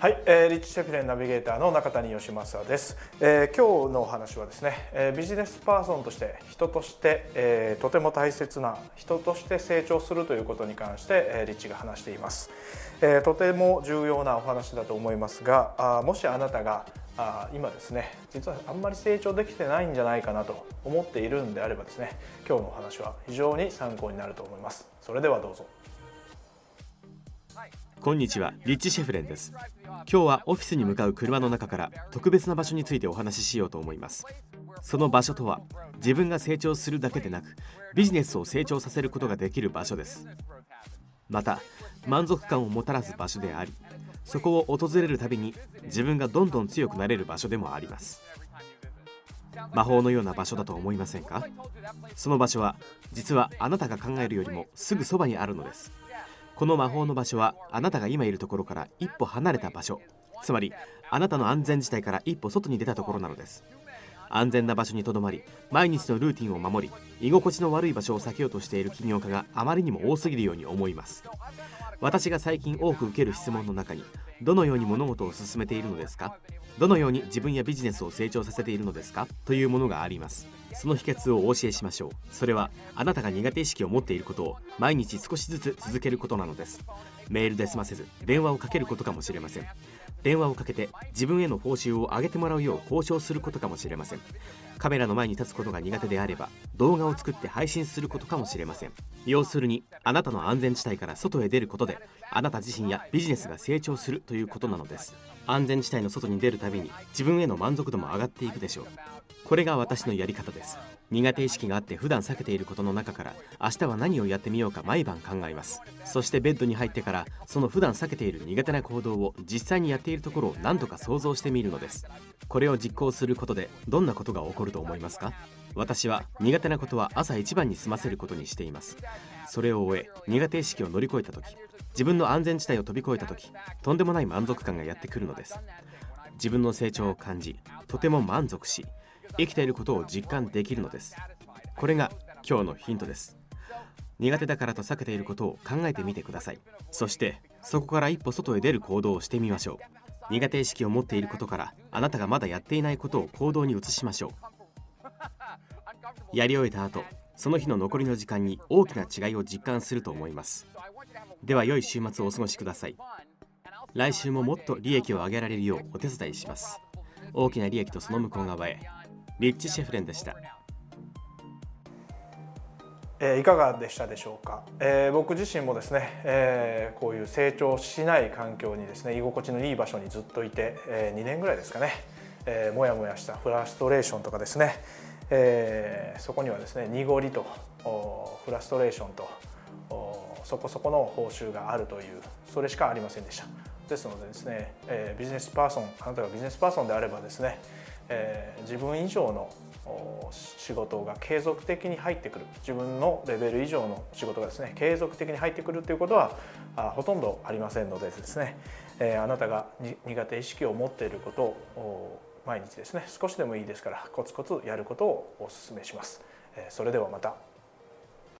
はい、えー、リッチ・シェフレンナビゲーターの中谷義正です、えー、今日のお話はですね、えー、ビジネスパーソンとして人として、えー、とても大切な人として成長するということに関して、えー、リッチが話しています、えー、とても重要なお話だと思いますがあもしあなたがあ今ですね実はあんまり成長できてないんじゃないかなと思っているんであればですね今日のお話は非常に参考になると思います。それではどうぞ。こんにちはリッチ・シェフレンです。今日はオフィスに向かう車の中から特別な場所についてお話ししようと思います。その場所とは自分が成長するだけでなくビジネスを成長させることができる場所です。また満足感をもたらす場所でありそこを訪れるたびに自分がどんどん強くなれる場所でもあります。魔法のような場所だと思いませんか？その場所は実はあなたが考えるよりもすぐそばにあるのです。この魔法の場所はあなたが今いるところから一歩離れた場所。つまりあなたの安全地帯から一歩外に出たところなのです。安全な場所にとどまり毎日のルーティンを守り居心地の悪い場所を避けようとしている起業家があまりにも多すぎるように思います。私が最近多く受ける質問の中にどのように物事を進めているのですか？どのように自分やビジネスを成長させているのですか？というものがあります。その秘訣をお教えしましょう。それはあなたが苦手意識を持っていることを毎日少しずつ続けることなのです。メールで済ませず電話をかけることかもしれません。電話をかけて自分への報酬を上げてもらうよう交渉することかもしれません。カメラの前に立つことが苦手であれば動画を作って配信することかもしれません。要するにあなたの安全地帯から外へ出ることであなた自身やビジネスが成長するということなのです。安全地帯の外に出るたびに自分への満足度も上がっていくでしょう。これが私のやり方です。苦手意識があって普段避けていることの中から明日は何をやってみようか毎晩考えます。そしてベッドに入ってからその普段避けている苦手な行動を実際にやっているところを何とか想像してみるのです。これを実行することでどんなことが起こると思いますか？私は苦手なことは朝一番に済ませることにしています。それを終え苦手意識を乗り越えた時自分の安全地帯を飛び越えた時とんでもない満足感がやってくるのです。自分の成長を感じとても満足し生きていることを実感できるのです。これが今日のヒントです。苦手だからと避けていることを考えてみてください。そしてそこから一歩外へ出る行動をしてみましょう。苦手意識を持っていることからあなたがまだやっていないことを行動に移しましょう。やり終えた後その日の残りの時間に大きな違いを実感すると思います。では良い週末をお過ごしください。来週ももっと利益を上げられるようお手伝いします。大きな利益とその向こう側へ。リッチ・シェフレンでした。えー、いかがでしたでしょうか、えー、僕自身もですね、えー、こういう成長しない環境にですね居心地のいい場所にずっといて、えー、2年ぐらいですかね、えー、もやもやしたフラストレーションとかですね、えー、そこにはですね濁りとフラストレーションとそこそこの報酬があるというそれしかありませんでした。ですのでですね、えー、ビジネスパーソンあなたがビジネスパーソンであればですねえー、自分以上の仕事が継続的に入ってくる自分のレベル以上の仕事がですね継続的に入ってくるということはあほとんどありませんのでですね、えー、あなたが苦手意識を持っていることを毎日ですね少しでもいいですからコツコツやることをお勧めします。え、それではまた。